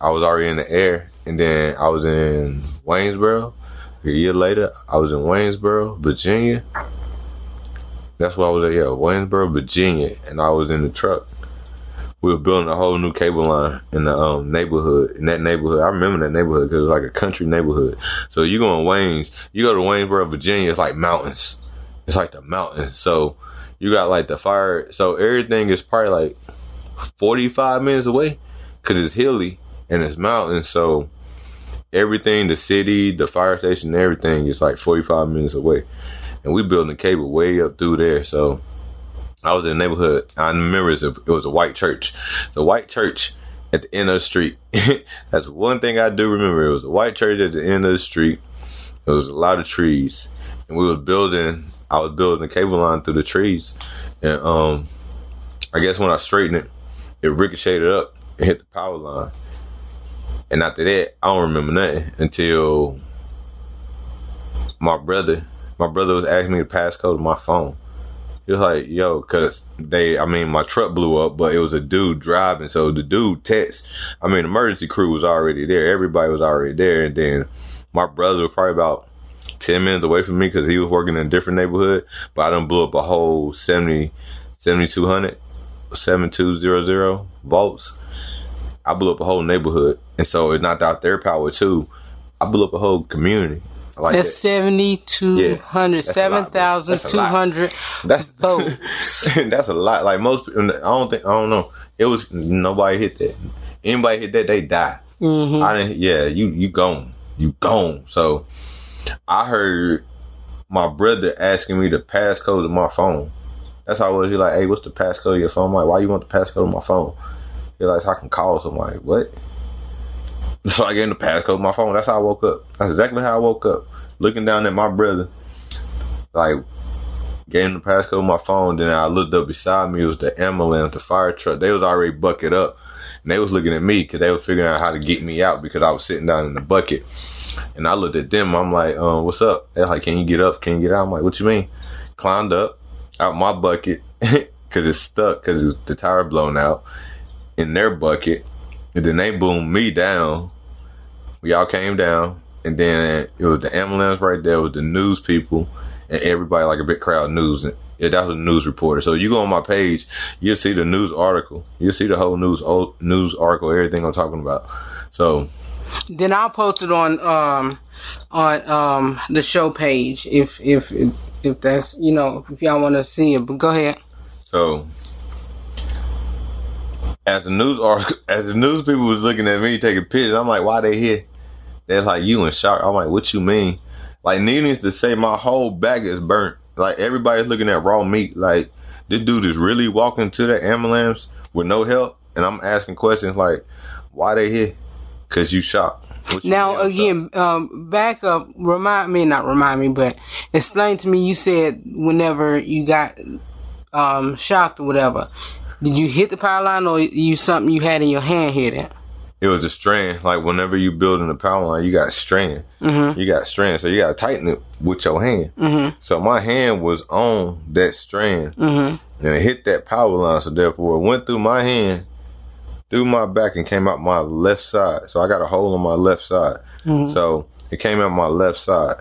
I was already in the air. And then I was in Waynesboro. A year later, I was in Waynesboro, Virginia. That's where I was at, yeah, Waynesboro, Virginia, and I was in the truck. We were building a whole new cable line in the um, neighborhood. In that neighborhood, I remember that neighborhood because it was like a country neighborhood. So you go in Waynes, you go to Waynesboro, Virginia, it's like mountains. It's like the mountains. So you got like the fire. So everything is probably like forty five minutes away because it's hilly and it's mountain. So everything, the city, the fire station, everything is like forty five minutes away, and we building the cable way up through there. So I was in the neighborhood. I remember it was a, it was a white church. A white church at the end of the street. <laughs> That's one thing I do remember. It was a white church at the end of the street. There was a lot of trees, and we was building. I was building the cable line through the trees, and um, I guess when I straightened it, it ricocheted up and hit the power line. And after that, I don't remember nothing until my brother. My brother was asking me the passcode of my phone. He was like, "Yo," because they, I mean, my truck blew up, but it was a dude driving. So the dude text. I mean, emergency crew was already there. Everybody was already there, and then my brother was probably about ten minutes away from me because he was working in a different neighborhood. But I done blew up a whole 70, 7200, 7200 volts. I blew up a whole neighborhood, and so it knocked out their power too. I blew up a whole community. I like That's that. seventy two hundred, That's a seven thousand two hundred That's <laughs> votes. <laughs> that's a lot. Like most, people, I don't think I don't know. It was nobody hit that. Anybody hit that, they die. Mm-hmm. I didn't. Yeah, you you gone, you gone. So I heard my brother asking me the passcode of my phone. That's how I was. He like, hey, what's the passcode of your phone? I'm like, why you want the passcode of my phone? He like, so I can call somebody. What? So I gave him the passcode of my phone. That's how I woke up. That's exactly how I woke up. Looking down at my brother, like gave him the passcode on my phone. Then I looked up beside me. It was the ambulance, the fire truck. They was already bucket up, and they was looking at me because they was figuring out how to get me out because I was sitting down in the bucket. And I looked at them. I'm like, um, "What's up?" They're like, "Can you get up? Can you get out?" I'm like, "What you mean?" Climbed up out my bucket <laughs> because it's stuck because the tire blown out in their bucket, and then they boomed me down. We all came down, and then it was the ambulance right there with the news people and everybody like a big crowd news. Yeah, that was a news reporter. So you go on my page, you'll see the news article. You'll see the whole news old news article, everything I'm talking about. So Then I'll post it on um on um the show page if if if, if that's you know if y'all want to see it. But go ahead. So, as the news article, <laughs> as the news people was looking at me taking pictures, I'm like, why they here? They're like, you in shock. I'm like, what you mean? Like, needless to say, my whole back is burnt. Like, everybody's looking at raw meat. Like, this dude is really walking to the ambulance with no help. And I'm asking questions like, why they here? Cause you shocked. You Now again, um, back up. Remind me, not remind me, but explain to me. You said whenever you got um shocked or whatever, did you hit the power line or you something you had in your hand hit it? It was a strand. Like whenever you building a power line, you got strand. Mm-hmm. You got strand, so you got to tighten it with your hand. Mm-hmm. So my hand was on that strand, Mm-hmm. and it hit that power line. So therefore, it went through my hand, through my back, and came out my left side. So I got a hole on my left side. Mhm. So it came out my left side.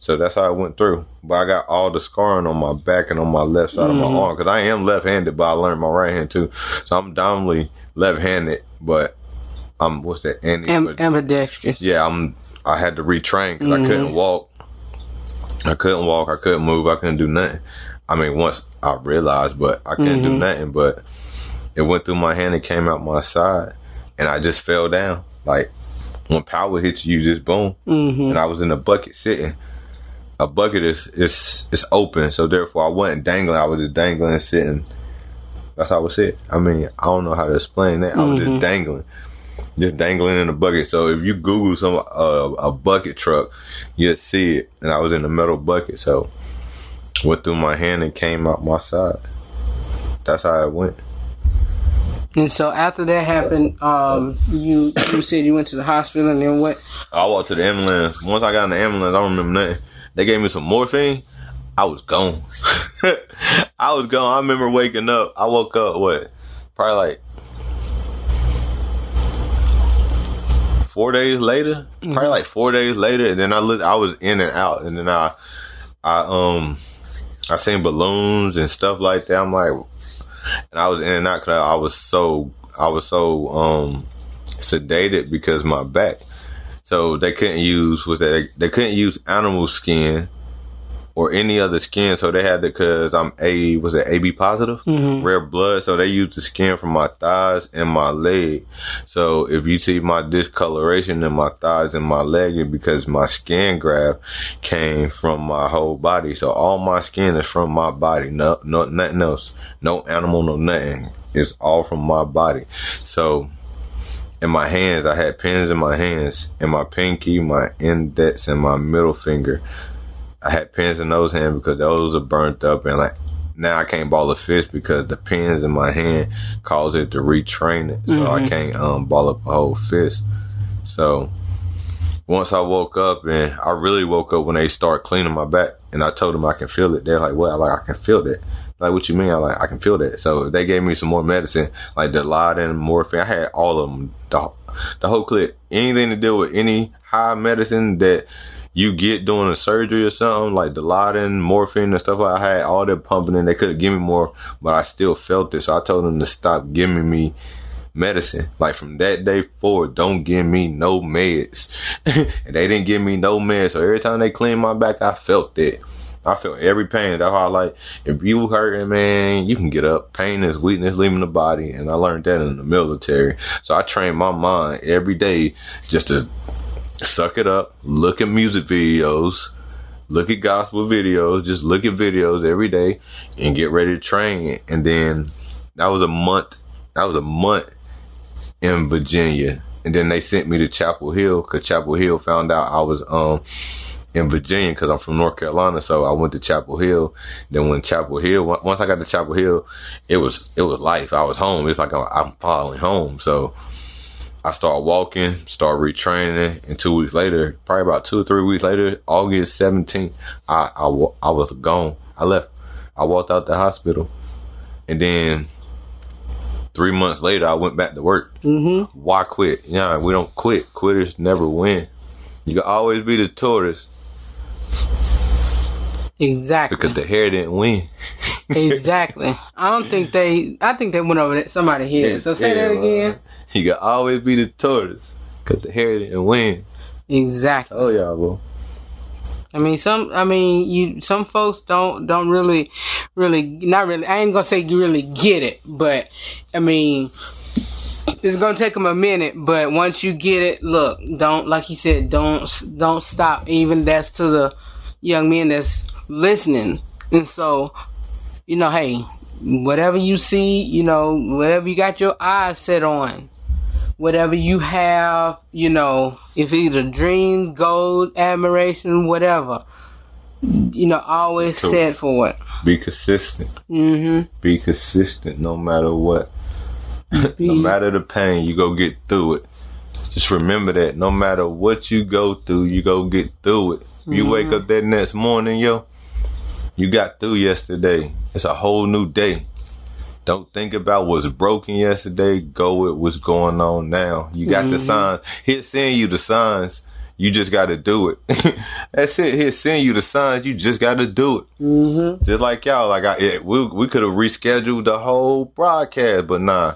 So that's how it went through. But I got all the scarring on my back and on my left side of my arm because I am left-handed, but I learned my right hand too. So I'm dominantly left-handed, but I'm what's that? Anti- Am- ambidextrous. yeah, I'm. I had to retrain because I couldn't mm-hmm. walk. I couldn't walk. I couldn't move. I couldn't do nothing. I mean, once I realized, but I couldn't do mm-hmm. nothing. But it went through my hand and came out my side, and I just fell down. Like when power hits you, just boom. Mm-hmm. And I was in a bucket sitting. A bucket is is is open, so therefore I wasn't dangling. I was just dangling and sitting. That's how I was sitting. I mean, I don't know how to explain that. I was just mm-hmm. dangling just dangling in a bucket. So if you Google some uh, a bucket truck, you'll see it. And I was in a metal bucket, so went through my hand and came out my side. That's how it went. And so after that happened, um, you you said you went to the hospital and then what? I walked to the ambulance. Once I got in the ambulance, I don't remember nothing. They gave me some morphine. I was gone. <laughs> I was gone. I remember waking up. I woke up what? Probably like four days later. Probably like four days later, and then I looked. I was in and out, and then I, I um, I seen balloons and stuff like that. I'm like, and I was in and out because I was so I was so um sedated because my back. So they couldn't use was that they couldn't use animal skin or any other skin. So they had to, cause I'm A, was it AB positive? Mm-hmm. Red blood. So they used the skin from my thighs and my leg. So if you see my discoloration in my thighs and my leg, it's because my skin graft came from my whole body. So all my skin is from my body. No, no, nothing else. No animal, no nothing. It's all from my body. So in my hands, I had pins in my hands, in my pinky, my index, and my middle finger. I had pins in those hands because those are burnt up, and like now I can't ball a fist because the pins in my hand cause it to retrain it, so I can't um ball up a whole fist. So once I woke up, and I really woke up when they start cleaning my back, and I told them I can feel it. They're like, "Well, like I can feel that." Like, what you mean? I like I can feel that. So they gave me some more medicine, like Dilaudid, morphine. I had all of them, the, the whole clip. Anything to do with any high medicine that you get doing a surgery or something, like the Dilaudid, morphine, and stuff like. I had all that pumping, and they couldn't give me more, but I still felt it. So I told them to stop giving me medicine. Like from that day forward, don't give me no meds. <laughs> and they didn't give me no meds. So every time they cleaned my back, I felt it. I felt every pain. That's why I like if you hurting, man, you can get up. Pain is weakness leaving the body. And I learned that in the military. So I trained my mind every day just to suck it up, look at music videos, look at gospel videos, just look at videos every day and get ready to train. And then that was a month. That was a month in Virginia. And then they sent me to Chapel Hill because Chapel Hill found out I was um in Virginia because I'm from North Carolina. So I went to Chapel Hill. Then when Chapel Hill, once I got to Chapel Hill, it was it was life. I was home. It's like I'm, I'm following home. So I started walking, started retraining, and two weeks later, probably about two or three weeks later, August 17th, I I, I was gone. I left. I walked out the hospital, and then three months later, I went back to work. Mm-hmm. Why quit? Yeah, we don't quit. Quitters never win. You can always be the tortoise Exactly. because the hare didn't win. exactly. I don't think <laughs> they. I think they went over that. Somebody here. So say that Yeah, again. You can always be the tortoise because the hare didn't win. Exactly. Oh y'all, bro. I mean, some. I mean, you. Some folks don't don't really, really, not really. I ain't gonna say you really get it, but I mean, it's gonna take them a minute. But once you get it, look, don't like he said, don't don't stop. Even that's to the young men that's listening, and so, you know, hey, whatever you see, you know, whatever you got your eyes set on, whatever you have, you know, if it's a dream, goals, admiration, whatever, you know, always Cool. set for it. Be consistent. Mm-hmm. Be consistent no matter what. <laughs> no matter the pain, you go get through it. Just remember that no matter what you go through, you go get through it. You wake up that next morning, yo, you got through yesterday. It's a whole new day. Don't think about what's broken yesterday. Go with what's going on now. You got the signs. He'll send you the signs. You just got to do it. <laughs> That's it. He'll send you the signs. You just got to do it. hmm Just like y'all, like I, it, we we could have rescheduled the whole broadcast, but nah,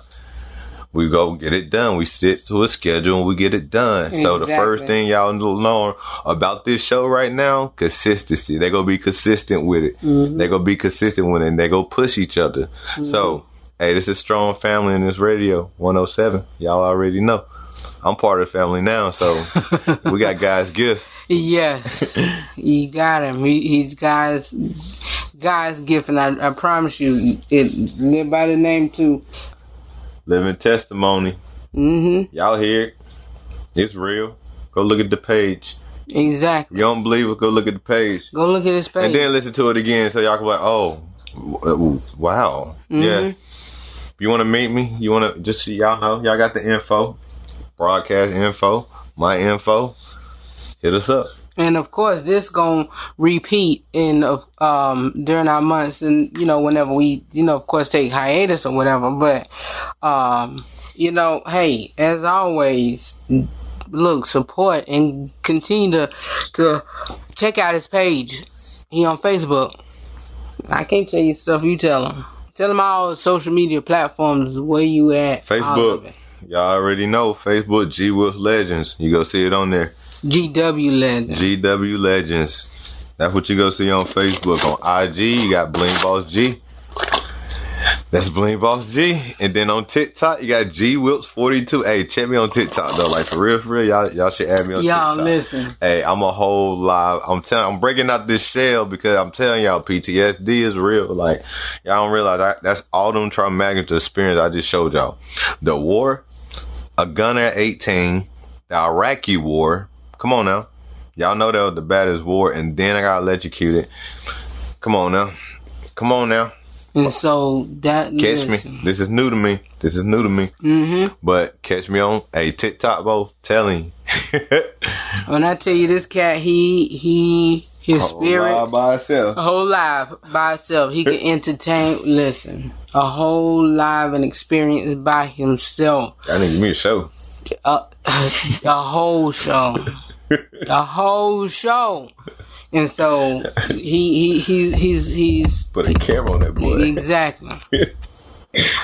we go get it done. We sit to a schedule and we get it done. So the first thing y'all learn about this show right now, consistency. They gonna be consistent with it. Mm-hmm. They gonna be consistent with it. and They go push each other. Mm-hmm. So hey, this is strong family in this radio 107. Y'all already know. I'm part of the family now, so <laughs> we got guys gift. Yes, <laughs> you got him. He, he's God's God's gift, and I, I promise you, it live by the name too. Living testimony. hmm Y'all hear it. It's real. Go look at the page. Exactly. You don't believe it? Go look at the page. Go look at his face. And then listen to it again so y'all can be like, oh, wow. Yeah. If you want to meet me, you want to just so y'all know, y'all got the info, broadcast info, my info. Hit us up. And of course, this gonna repeat in uh, um during our months, and you know whenever we you know of course take hiatus or whatever. But um you know, hey, as always, look support and continue to to check out his page. He on Facebook. I can't tell you stuff. You tell him. Tell him all the social media platforms where you at. Facebook. Y'all already know Facebook G Wolf Legends. You go see it on there. GW Legends. GW Legends. That's what you go see on Facebook. On IG, you got Bling Boss G. That's Bling Boss G. And then on TikTok, you got G Wilps 42. Hey, check me on TikTok though. Like for real, for real. Y'all, y'all should add me on TikTok. Y'all listen. Hey, I'm a whole live. I'm telling. I'm breaking out this shell because I'm telling y'all, PTSD is real. Like y'all don't realize that, that's all them traumatic experience I just showed y'all. The war, a gun at 18, the Iraqi war. Come on now, y'all know that was the baddest war, and then I got electrocuted. Come on now, come on now, And so that catch me. This is new to me. This is new to me. Mm-hmm. But catch me on a TikTok, bro. Telling. <laughs> When I tell you this cat, he he his spirit All by itself. a whole life by itself. He can entertain. Listen, a whole live and experience by himself. I need me a show. A, <laughs> a whole show, a whole show. And so he he he he's he's Put a camera on that boy. exactly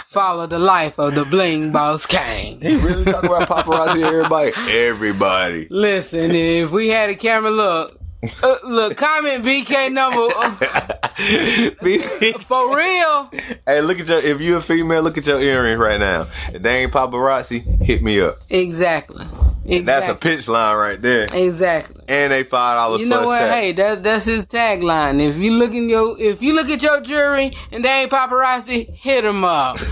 follow the life of the bling boss king. He really talk about paparazzi everybody? Everybody. Listen, if we had a camera, look, uh, look, comment BK number uh, for real. hey, look at your. If you're a female, look at your earrings right now. If they ain't paparazzi, hit me up. Exactly. Exactly. That's a pitch line right there. Exactly. And they five dollars You know what? tax. Hey, that that's his tagline. If you look in your, if you look at your jury and they ain't paparazzi, hit him up. <laughs>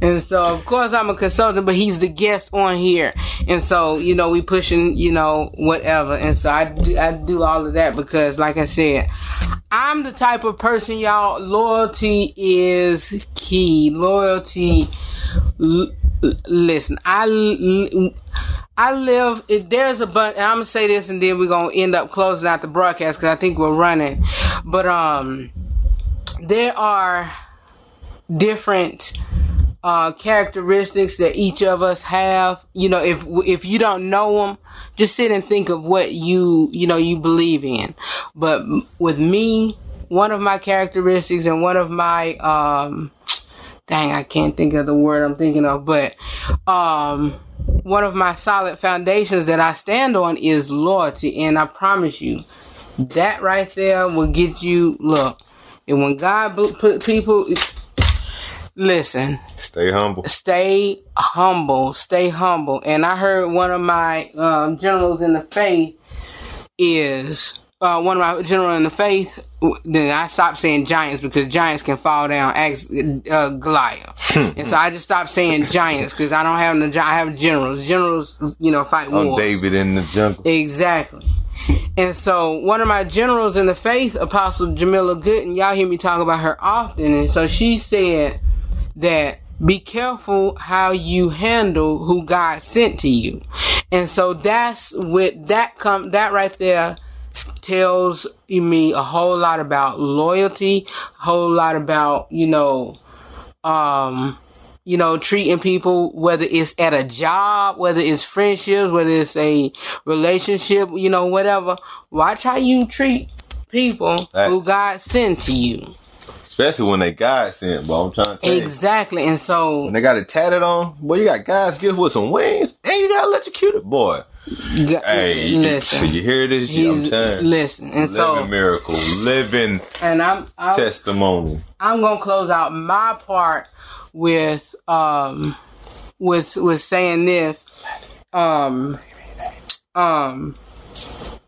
And so, of course, I'm a consultant, but he's the guest on here. And so, you know, we pushing, you know, whatever. And so I do, I do all of that because, like I said, I'm the type of person, y'all, loyalty is key. Loyalty, l- listen, I, l- I live, there's a bunch, and I'm to say this and then we're to end up closing out the broadcast because I think we're running. But, um, there are different uh, characteristics that each of us have. You know, if if you don't know them, just sit and think of what you you know you believe in. But with me, one of my characteristics and one of my um, dang, I can't think of the word I'm thinking of, but um, one of my solid foundations that I stand on is loyalty, and I promise you, that right there will get you look. And when God put people, listen, Stay humble. stay humble, stay humble. And I heard one of my um, generals in the faith is uh, one of my general in the faith. Then I stopped saying giants because giants can fall down. Ask uh, Goliath, and so I just stopped saying giants because I don't have the gi- I have generals. Generals, you know, fight On wars. David in the jungle. Exactly. And so one of my generals in the faith, Apostle Jamila Gooden, y'all hear me talk about her often. And so she said that be careful how you handle who God sent to you. And so that's with that come that right there tells me a whole lot about loyalty, a whole lot about, you know, um you know, treating people, whether it's at a job, whether it's friendships, whether it's a relationship, you know, whatever. Watch how you treat people who God sent to you. Especially when they God sent, but I'm trying to tell you. Exactly. And so, When they got it tatted on, boy, you got God's gift with some wings, and you got electrocuted, boy. G- Hey, you, listen. you hear this? I'm saying. listen. And living so, miracle, living and I'm, I'm testimony. I'm gonna close out my part with um with with saying this um um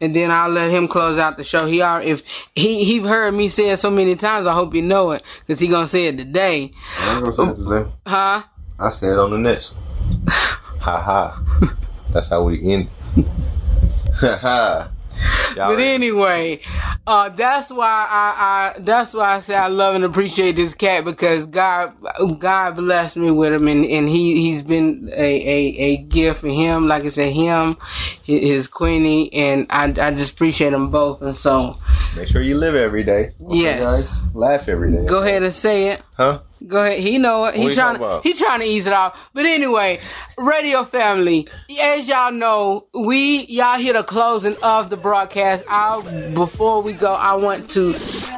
and then I'll let him close out the show. He are if he he heard me say it so many times. I hope you know it because he gonna say it today, I ain't gonna say it today. huh? I said on the next. ha ha. <laughs> That's how we end. Ha <laughs> ha. Y'all But anyway, uh, that's why I, I that's why I say I love and appreciate this cat because God God blessed me with him and, and he he's been a, a, a gift for him. Like I said, him, his, his Queenie, and I I just appreciate them both. And so Make sure you live every day. Okay, Yes. guys? Laugh every day. go ahead and say it. Huh? Go ahead. He know it. He What trying about? he trying to ease it off. But anyway, radio family, as y'all know, we y'all hear the closing of the broadcast. I before we go, I want to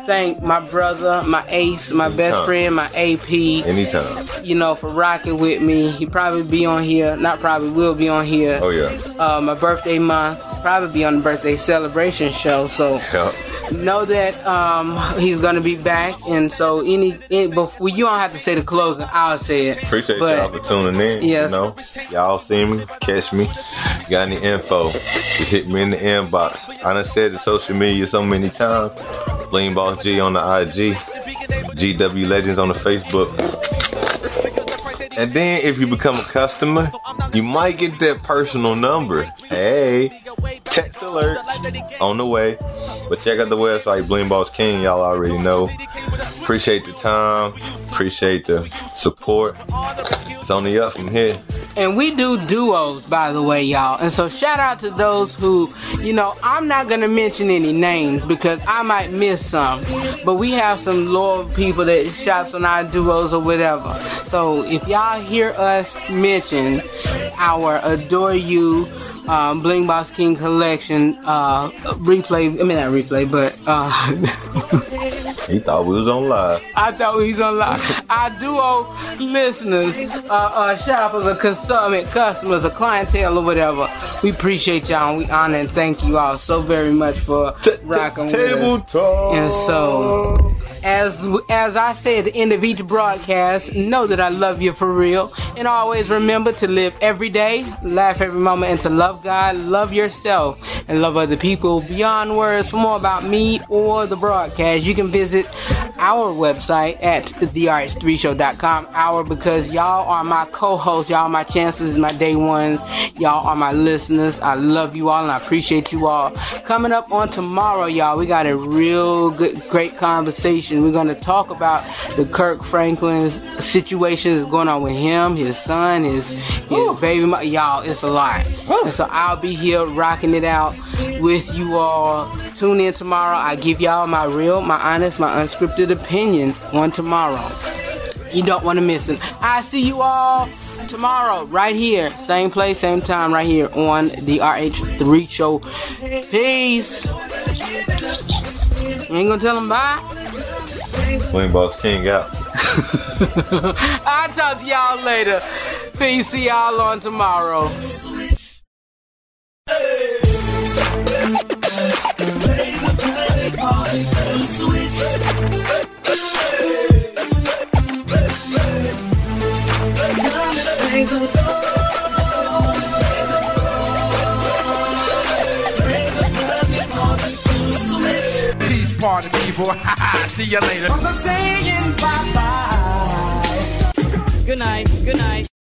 thank my brother, my ace, my best friend, my AP. Anytime. You know, for rocking with me. He probably be on here. Not probably will be on here. Oh yeah. Uh, my birthday month. probably be on the birthday celebration show. So Yep. know that um, he's gonna be back, and so any, any before you don't have to say the closing, I'll say it. Appreciate But- y'all for tuning in. Yes. You know, y'all see me, catch me. Got any info? Just hit me in the inbox. I done said it social media so many times. Bling Boss G on the IG, GW Legends on the Facebook. And then if you become a customer, you might get that personal number. Hey, text alerts on the way. But check out the website, Bling Boss King. Y'all already know. Appreciate the time. Appreciate the support. It's on the up from here. And we do duos, by the way, y'all. And so shout out to those who, you know, I'm not gonna mention any names because I might miss some. But we have some loyal people that shops on our duos or whatever. So if y'all hear us mention our Adore You um, Bling Boss King collection uh, replay, I mean not replay, but uh, <laughs> He thought we was on live. I thought we was on live. Our duo listeners, uh, uh, shoppers, or consummate customers, or clientele, or whatever. We appreciate y'all and we honor and thank you all so very much for rocking with Table us. talk. And so, as as I say at the end of each broadcast, know that I love you for real, and always remember to live every day, laugh every moment, and to love God, love yourself, and love other people beyond words. For more about me or the broadcast, you can visit our website at therh3show.com. Our because y'all are my co-hosts, y'all my chances, my day ones, y'all are my listeners. I love you all and I appreciate you all. Coming up on tomorrow, y'all, we got a real good, great conversation. We're gonna talk about the Kirk Franklin's situation that's going on with him, his son, his his baby. Y'all, it's a lot. So I'll be here rocking it out with you all. Tune in tomorrow. I give y'all my real, my honest, my unscripted opinion on tomorrow. You don't want to miss it. I see you all tomorrow, right here. Same place, same time, right here on the RH3 show. Peace. You ain't gonna tell them bye? Bling Boss King out. <laughs> I'll talk to y'all later. Peace. See y'all on tomorrow. Peace party people. <laughs> See you later. Good night. Good night.